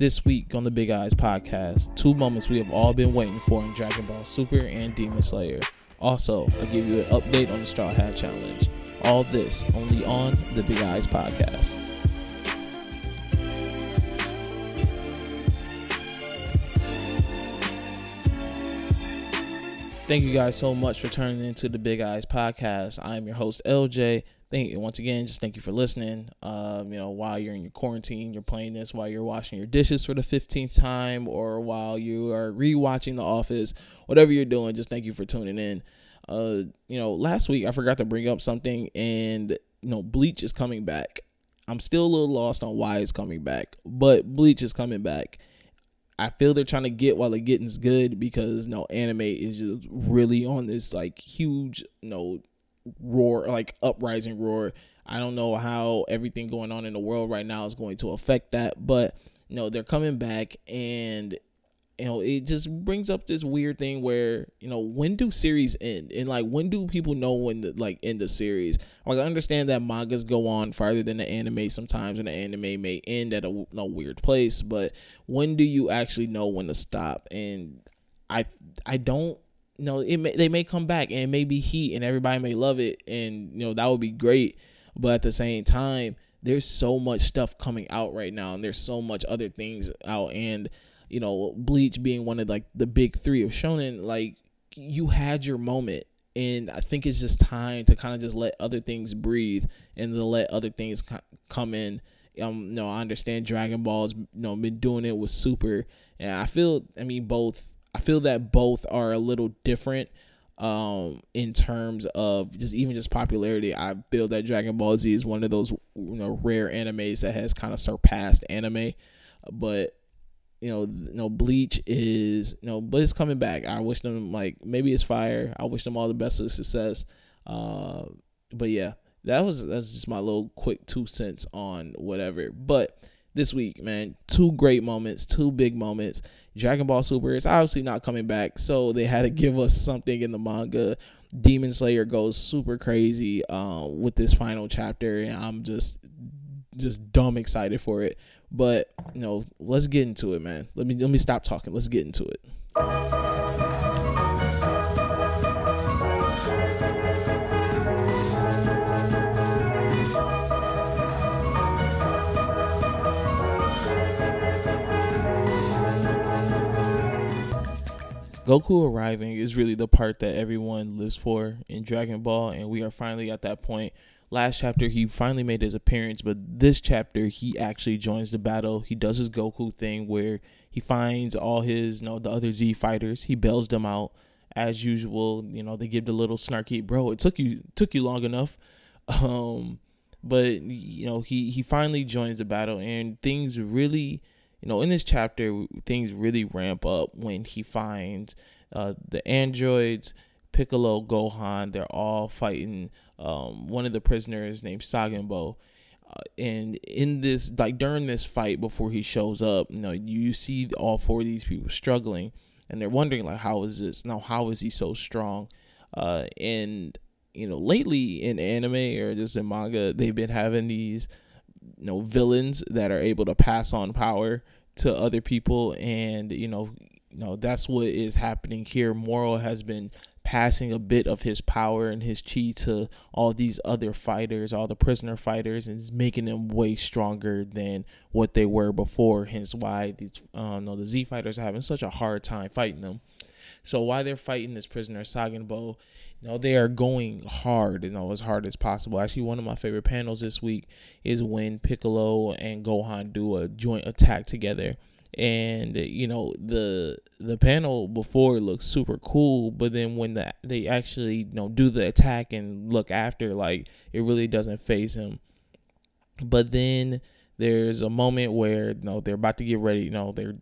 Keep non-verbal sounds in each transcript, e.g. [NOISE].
This week on the Big Eyes podcast, two moments we have all been waiting for in Dragon Ball Super and Demon Slayer. Also, I'll give you an update on the Straw Hat Challenge. All this only on the Big Eyes podcast. Thank you guys so much for turning into the Big Eyes podcast. I am your host LJ. Thank once again. Just thank you for listening. Um, you know, while you're in your quarantine, you're playing this while you're washing your dishes for the fifteenth time, or while you are rewatching The Office. Whatever you're doing, just thank you for tuning in. Uh, you know, last week I forgot to bring up something, and you know, Bleach is coming back. I'm still a little lost on why it's coming back, but Bleach is coming back. I feel they're trying to get while the getting's good because you no know, anime is just really on this like huge you know roar like uprising roar. I don't know how everything going on in the world right now is going to affect that, but you know they're coming back and you know it just brings up this weird thing where you know when do series end? And like when do people know when the like end the series? Like i understand that mangas go on farther than the anime. Sometimes and the anime may end at a, a weird place but when do you actually know when to stop? And i i don't know it may, they may come back and it may be heat and everybody may love it and you know that would be great but at the same time there's so much stuff coming out right now and there's so much other things out and you know, Bleach being one of like the big three of shonen, like you had your moment. And I think it's just time to kind of just let other things breathe and to let other things come in. Um, you know, I understand Dragon Ball's you know been doing it with Super, and I feel, I mean, both. I feel that both are a little different um, in terms of just even just popularity. I feel that Dragon Ball Z is one of those you know rare animes that has kind of surpassed anime, but you know, you know, Bleach is, you know, but it's coming back. I wish them like maybe it's fire. I wish them all the best of success. Uh, but yeah, that was that's just my little quick two cents on whatever. But this week, man, two great moments, two big moments. Dragon Ball Super is obviously not coming back, so they had to give us something in the manga. Demon Slayer goes super crazy uh, with this final chapter, and I'm just just dumb excited for it. But you know, let's get into it, man. Let me let me stop talking. Let's get into it. Goku arriving is really the part that everyone lives for in Dragon Ball, and we are finally at that point last chapter he finally made his appearance, but this chapter he actually joins the battle. He does his Goku thing where he finds all his, you know, the other Z fighters. He bails them out as usual. You know, they give the little snarky, bro. It took you took you long enough. [LAUGHS] Um, but you know, he he finally joins the battle, and things really, you know, in this chapter, things really ramp up when he finds uh, the androids, Piccolo, Gohan. They're all fighting um, one of the prisoners named Saganbo. Uh, and in this, like during this fight before he shows up, you know, you see all four of these people struggling, and they're wondering like, how is this? Now, how is he so strong? Uh, and you know, lately in anime or just in manga, they've been having these, you know, villains that are able to pass on power to other people, and you know, you know that's what is happening here. Moro has been passing a bit of his power and his chi to all these other fighters, all the prisoner fighters, and is making them way stronger than what they were before. Hence why these, um, no, the Z fighters are having such a hard time fighting them. So while they're fighting this prisoner Saganbo, you know, they are going hard, you know, as hard as possible. Actually, one of my favorite panels this week is when Piccolo and Gohan do a joint attack together. And you know the the panel before looks super cool but then when the, they actually you know do the attack and look after like it really doesn't phase him. But then there's a moment where you know they're about to get ready you know they're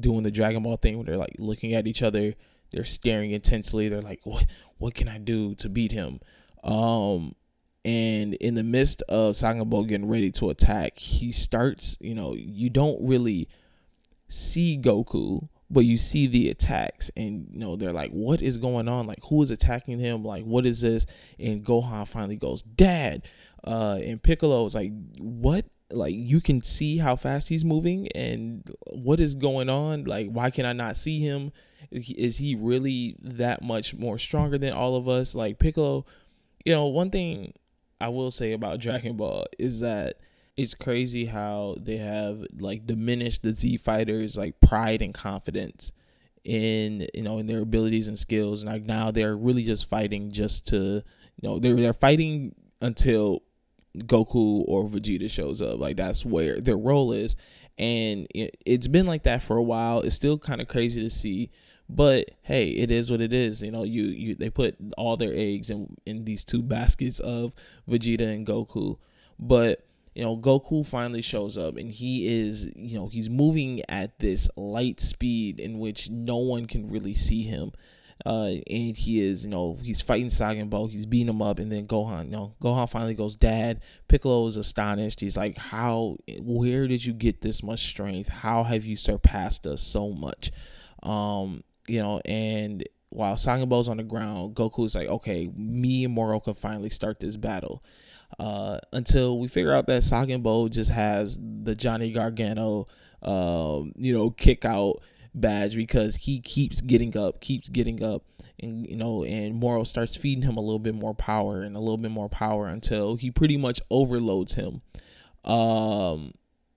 doing the dragon ball thing where they're like looking at each other they're staring intensely. They're like what what can i do to beat him? Um and in the midst of Saganbo getting ready to attack, he starts, you know, you don't really see Goku, but you see the attacks and you know they're like what is going on? Like who is attacking him? Like what is this? And Gohan finally goes dad! Uh and Piccolo is like what? Like you can see how fast he's moving and what is going on. Like, why can I not see him? Is he really that much more stronger than all of us? Like Piccolo, you know, one thing I will say about Dragon Ball is that it's crazy how they have like diminished the Z fighters like pride and confidence in you know in their abilities and skills. And like now they're really just fighting just to you know they're they're fighting until Goku or Vegeta shows up. Like that's where their role is. And it, it's been like that for a while. It's still kind of crazy to see but hey it is what it is you know you you they put all their eggs in in these two baskets of Vegeta and Goku but you know, Goku finally shows up and he is, you know, he's moving at this light speed in which no one can really see him. Uh, and he is, you know, he's fighting Sagan he's beating him up, and then Gohan, you know, Gohan finally goes, Dad. Piccolo is astonished. He's like, How, where did you get this much strength? How have you surpassed us so much? Um, you know, and while Sagan on the ground, Goku's like, Okay, me and Moro can finally start this battle uh, until we figure out that Saganbo just has the Johnny Gargano, um, you know, kick out badge because he keeps getting up, keeps getting up, and you know, and Moro starts feeding him a little bit more power and a little bit more power until he pretty much overloads him. Um,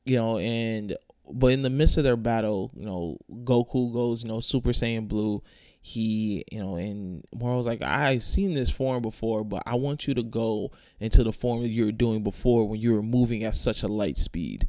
you know, and but in the midst of their battle, you know, Goku goes, you know, Super Saiyan Blue he, you know, and Moro's like, I've seen this form before, but I want you to go into the form that you were doing before when you were moving at such a light speed.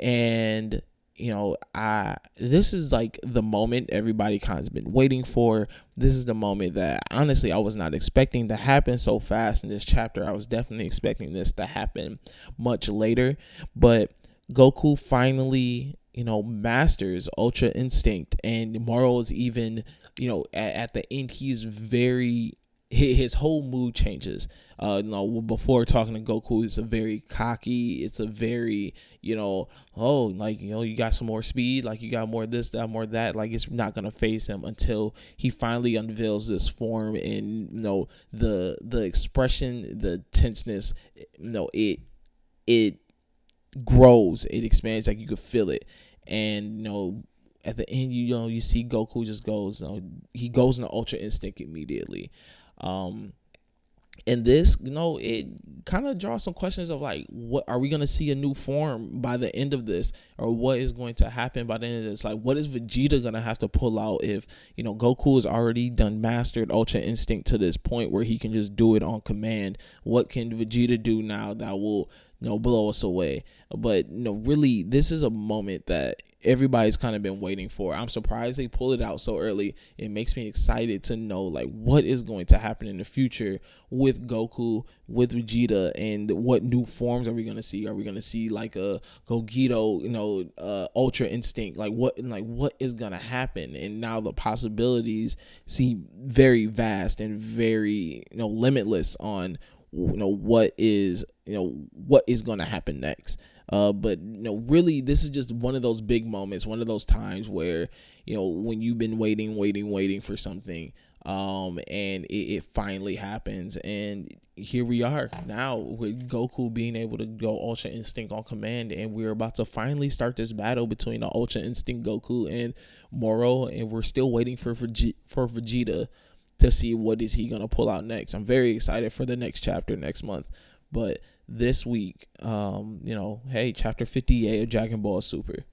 And, you know, I this is like the moment everybody kind of been waiting for. This is the moment that honestly I was not expecting to happen so fast in this chapter. I was definitely expecting this to happen much later, but Goku finally, you know, masters Ultra Instinct and Moro is even you know, at, at the end, he's very his whole mood changes. Uh, you know, before talking to Goku, it's a very cocky. It's a very, you know, oh, like you know, you got some more speed, like you got more this, that, more that. Like it's not gonna phase him until he finally unveils this form, and you know, the the expression, the tenseness, you know, it it grows, it expands, like you could feel it, and you know, at the end, you know, you see Goku just goes, you know, he goes into Ultra Instinct immediately. Um, and this, you know, it kind of draws some questions of like, what are we gonna see a new form by the end of this, or what is going to happen by the end of this? Like, what is Vegeta gonna have to pull out if you know Goku has already done mastered Ultra Instinct to this point where he can just do it on command? What can Vegeta do now that will you know blow us away? But you know, really, this is a moment that everybody's kind of been waiting for. I'm surprised they pulled it out so early. It makes me excited to know like what is going to happen in the future with Goku, with Vegeta, and what new forms are we going to see? Are we going to see like a Gogeta, you know, uh, Ultra Instinct? Like what, like what is going to happen? And now the possibilities seem very vast and very you know limitless on you know what is you know what is going to happen next. Uh, but you know, really, this is just one of those big moments, one of those times where you know when you've been waiting, waiting, waiting for something, um, and it, it finally happens, and here we are now with Goku being able to go Ultra Instinct on command, and we're about to finally start this battle between the Ultra Instinct Goku and Moro, and we're still waiting for for Vegeta to see what is he gonna pull out next. I'm very excited for the next chapter next month, but this week. Um, you know, hey, chapter 58 of Dragon Ball Super.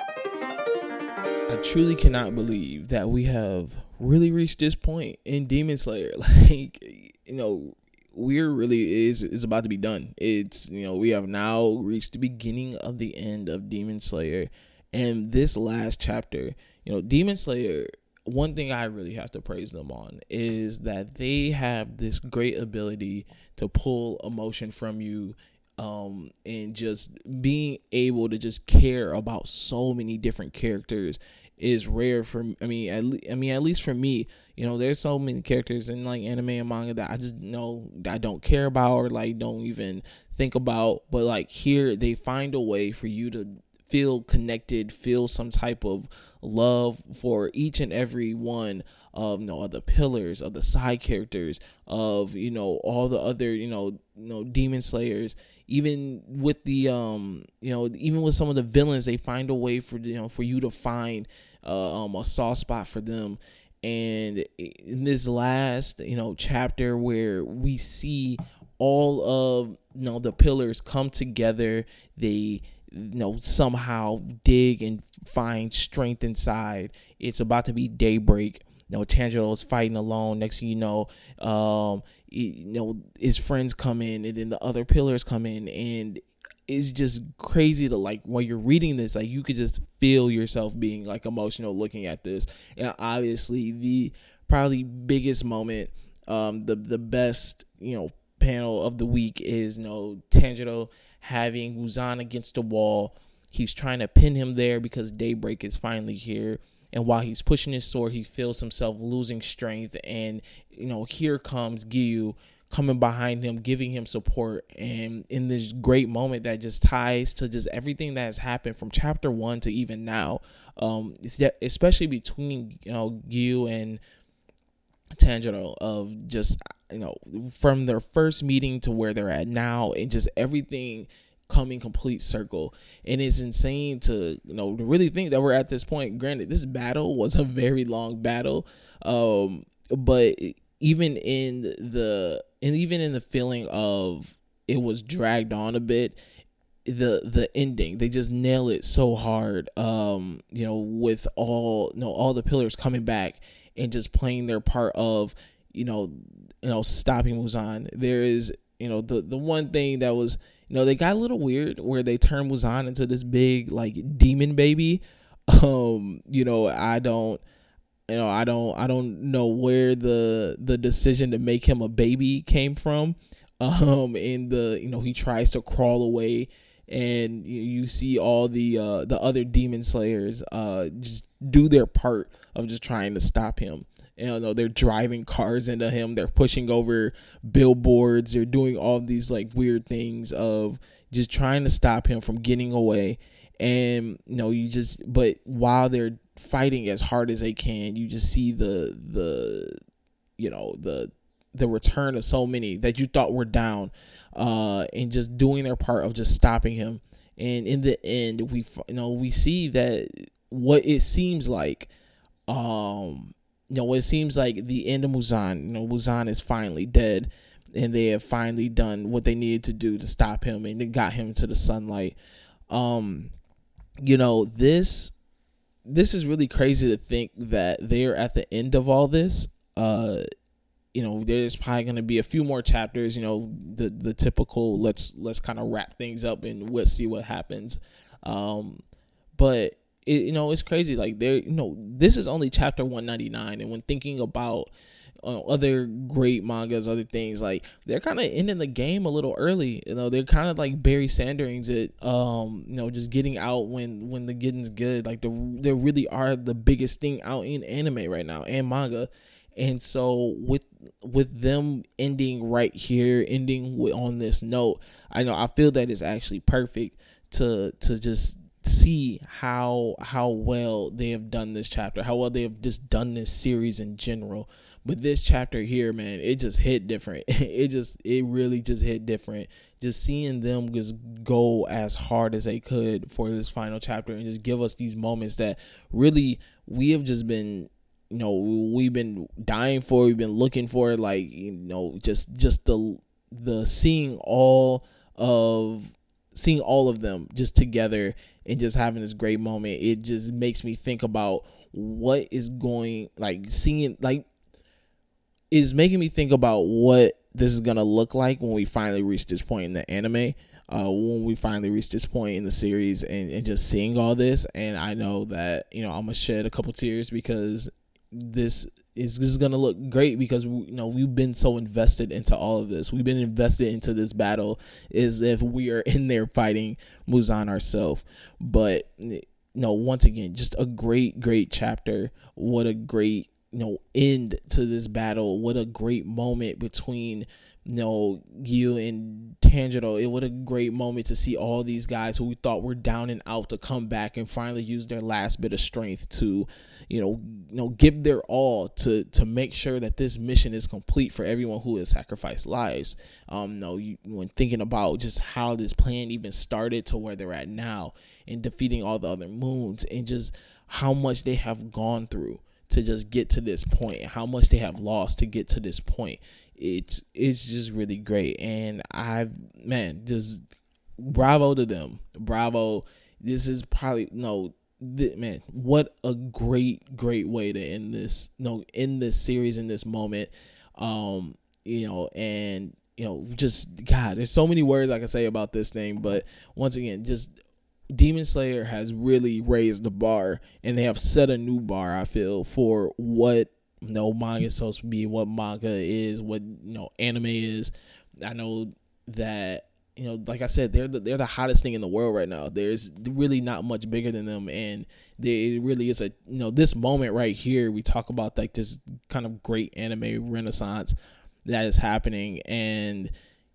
I truly cannot believe that we have really reached this point in Demon Slayer. [LAUGHS] Like, you know, we're really is is about to be done. It's you know, we have now reached the beginning of the end of Demon Slayer. And this last chapter, you know, Demon Slayer one thing I really have to praise them on is that they have this great ability to pull emotion from you um, and just being able to just care about so many different characters is rare for I mean at le- I mean at least for me you know there's so many characters in like anime and manga that I just know I don't care about or like don't even think about but like here they find a way for you to feel connected, feel some type of love for each and every one of you know of the pillars of the side characters of you know all the other you know you know demon slayers. Even with the um you know even with some of the villains they find a way for you know for you to find uh, um a soft spot for them. And in this last you know chapter where we see all of you know the pillars come together they you know somehow dig and find strength inside. It's about to be daybreak. You know Tanjiro is fighting alone. Next thing you know um you know his friends come in and then the other pillars come in. And it's just crazy to like while you're reading this like you could just feel yourself being like emotional looking at this. And obviously the probably biggest moment um the the best you know panel of the week is you know Tanjiro having Muzan against the wall he's trying to pin him there because daybreak is finally here and while he's pushing his sword, he feels himself losing strength. And, you know, here comes Giyu coming behind him, giving him support. And in this great moment that just ties to just everything that has happened from chapter one to even now, um, especially between, you know, Giyu and Tanjiro of just, you know, from their first meeting to where they're at now and just everything coming complete circle. And it's insane to you know to really think that we're at this point. Granted this battle was a very long battle um but even in the and even in the feeling of it was dragged on a bit the the ending they just nail it so hard um you know with all you know all the pillars coming back and just playing their part of you know you know stopping Muzan there is you know the the one thing that was you know, they got a little weird where they turned Muzan into this big like demon baby. [LAUGHS] Um, you know, I don't you know, I don't I don't know where the the decision to make him a baby came from. [LAUGHS] Um, and the you know, he tries to crawl away and you, see all the uh the other demon slayers uh just do their part of just trying to stop him. You know they're driving cars into him. They're pushing over billboards. They're doing all these like weird things of just trying to stop him from getting away. And you know you just but while they're fighting as hard as they can you just see the the you know the the return of so many that you thought were down uh and just doing their part of just stopping him and in the end we you know we see that what it seems like um you know, it seems like the end of Muzan, you know, Muzan is finally dead and they have finally done what they needed to do to stop him and it got him to the sunlight. Um, you know, this this is really crazy to think that they're at the end of all this. Uh, you know, there's probably going to be a few more chapters. You know, the the typical let's let's kind of wrap things up and let's see what happens. Um, but it, you know, it's crazy. Like there, you know, this is only chapter 199, and when thinking about uh, other great mangas, other things like they're kind of ending the game a little early. You know, they're kind of like Barry Sanders-ing it. Um, you know, just getting out when when the getting's good. Like the they really are the biggest thing out in anime right now and manga. And so with with them ending right here, ending with, on this note, I know I feel that is actually perfect to to just see how how well they have done this chapter, how well they have just done this series in general. But this chapter here, man, it just hit different. [LAUGHS] It just it really just hit different. Just seeing them just go as hard as they could for this final chapter and just give us these moments that really we have just been you know we've been dying for we've been looking for like you know just just the the seeing all of seeing all of them just together and just having this great moment, it just makes me think about what is going like seeing like is making me think about what this is gonna look like when we finally reach this point in the anime. Uh, when we finally reach this point in the series and, and just seeing all this and I know that you know I'm gonna shed a couple tears because this is this is gonna look great because you know we've been so invested into all of this. We've been invested into this battle as if we are in there fighting Muzan ourselves. But you know, once again, just a great, great chapter. What a great you know end to this battle. What a great moment between you know, Giyu and Tanjiro, it was a great moment to see all these guys who we thought were down and out to come back and finally use their last bit of strength to, you know, you know, give their all to to make sure that this mission is complete for everyone who has sacrificed lives. Um, you know, you, when thinking about just how this plan even started to where they're at now and defeating all the other moons and just how much they have gone through to just get to this point how much they have lost to get to this point. It's it's just really great. And i man just bravo to them. Bravo. This is probably no man what a great great way to end this no in this series in this moment um you know and you know just god there's so many words i can say about this thing but once again just Demon Slayer has really raised the bar and they have set a new bar, I feel, for what you know manga is supposed to be, what manga is, what you know anime is. I know that you know, like I said, they're the, they're the hottest thing in the world right now. There's really not much bigger than them, and there really is a you know this moment right here. We talk about like this kind of great anime renaissance that is happening, and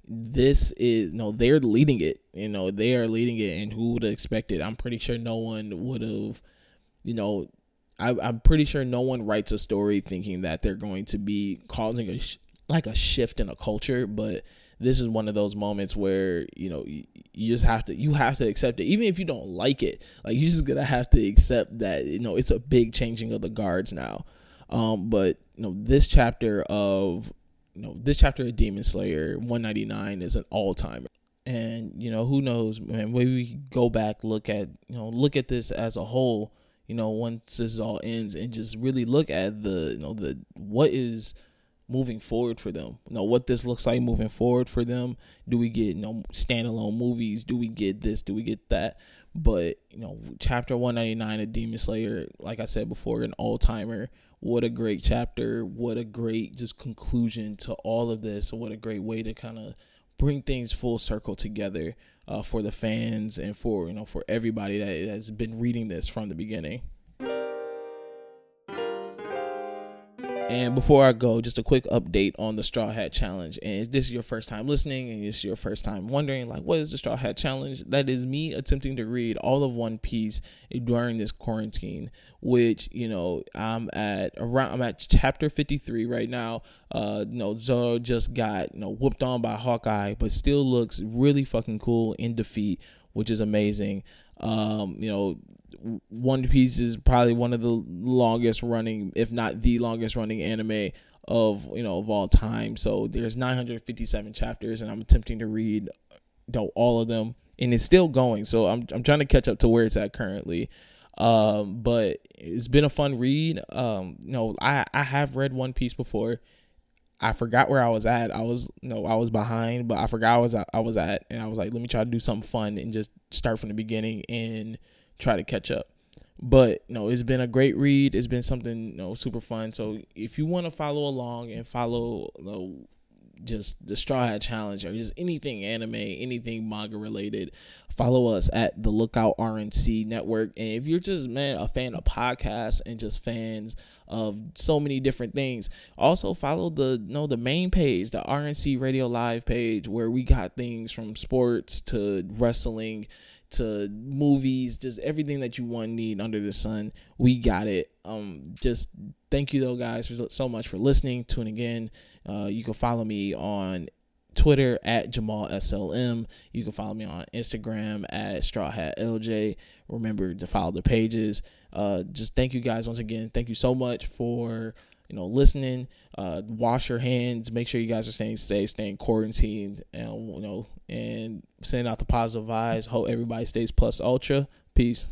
this is you no know, they're leading it. You know they are leading it. And who would have expected? I'm pretty sure no one would have you know I, i'm pretty sure no one writes a story thinking that they're going to be causing a like a shift in a culture. But this is one of those moments where you know you, you just have to you have to accept it even if you don't like it like you're just gonna have to accept that you know it's a big changing of the guards now um but you know this chapter of you know, this chapter of Demon Slayer 199 is an all timer. And, you know, who knows, man, maybe we go back, look at, you know, look at this as a whole, you know, once this all ends and just really look at the, you know, the, what is moving forward for them. You know, what this looks like moving forward for them. Do we get, you know, standalone movies? Do we get this? Do we get that? But, you know, chapter 199 of Demon Slayer, like I said before, an all timer what a great chapter what a great just conclusion to all of this what a great way to kind of bring things full circle together uh, for the fans and for you know for everybody that has been reading this from the beginning And before I go, just a quick update on the Straw Hat Challenge. And if this is your first time listening and it's your first time wondering, like, what is the Straw Hat Challenge? That is me attempting to read all of One Piece during this quarantine, which, you know, I'm at around, I'm at chapter 53 right now. Uh, you know, Zoro just got, you know, whooped on by Hawkeye, but still looks really fucking cool in defeat, which is amazing. Um, you know, one Piece is probably one of the longest running, if not the longest running anime of you know of all time. So there's 957 chapters, and I'm attempting to read you know all of them, and it's still going. So I'm I'm trying to catch up to where it's at currently. Um, but it's been a fun read. Um, you know, I I have read One Piece before. I forgot where I was at. I was you no, know, I was behind, but I forgot I was I was at, and I was like, let me try to do something fun and just start from the beginning and try to catch up. But know, it's been a great read. It's been something you know super fun. So if you want to follow along and follow you know, just the Straw Hat Challenge or just anything anime, anything manga related, follow us at the Lookout RNC Network. And if you're just man a fan of podcasts and just fans of so many different things, also follow the you know the main page, the RNC Radio Live page, where we got things from sports to wrestling to movies, just everything that you want need under the sun. We got it. Um, just thank you though, guys, for so much for listening, tuning in. Uh, you can follow me on Twitter at Jamal SLM. You can follow me on Instagram at Straw Hat LJ. Remember to follow the pages. Uh, just thank you guys once again. Thank you so much for you know listening. Uh, wash your hands. Make sure you guys are staying safe, staying quarantined, and you know, and sending out the positive vibes. Hope everybody stays plus ultra. Peace.